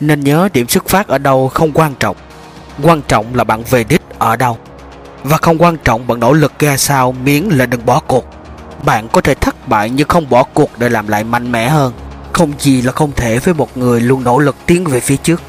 Nên nhớ điểm xuất phát ở đâu không quan trọng. Quan trọng là bạn về đích ở đâu. Và không quan trọng bạn nỗ lực ra sao miễn là đừng bỏ cuộc. Bạn có thể thất bại nhưng không bỏ cuộc để làm lại mạnh mẽ hơn. Không gì là không thể với một người luôn nỗ lực tiến về phía trước.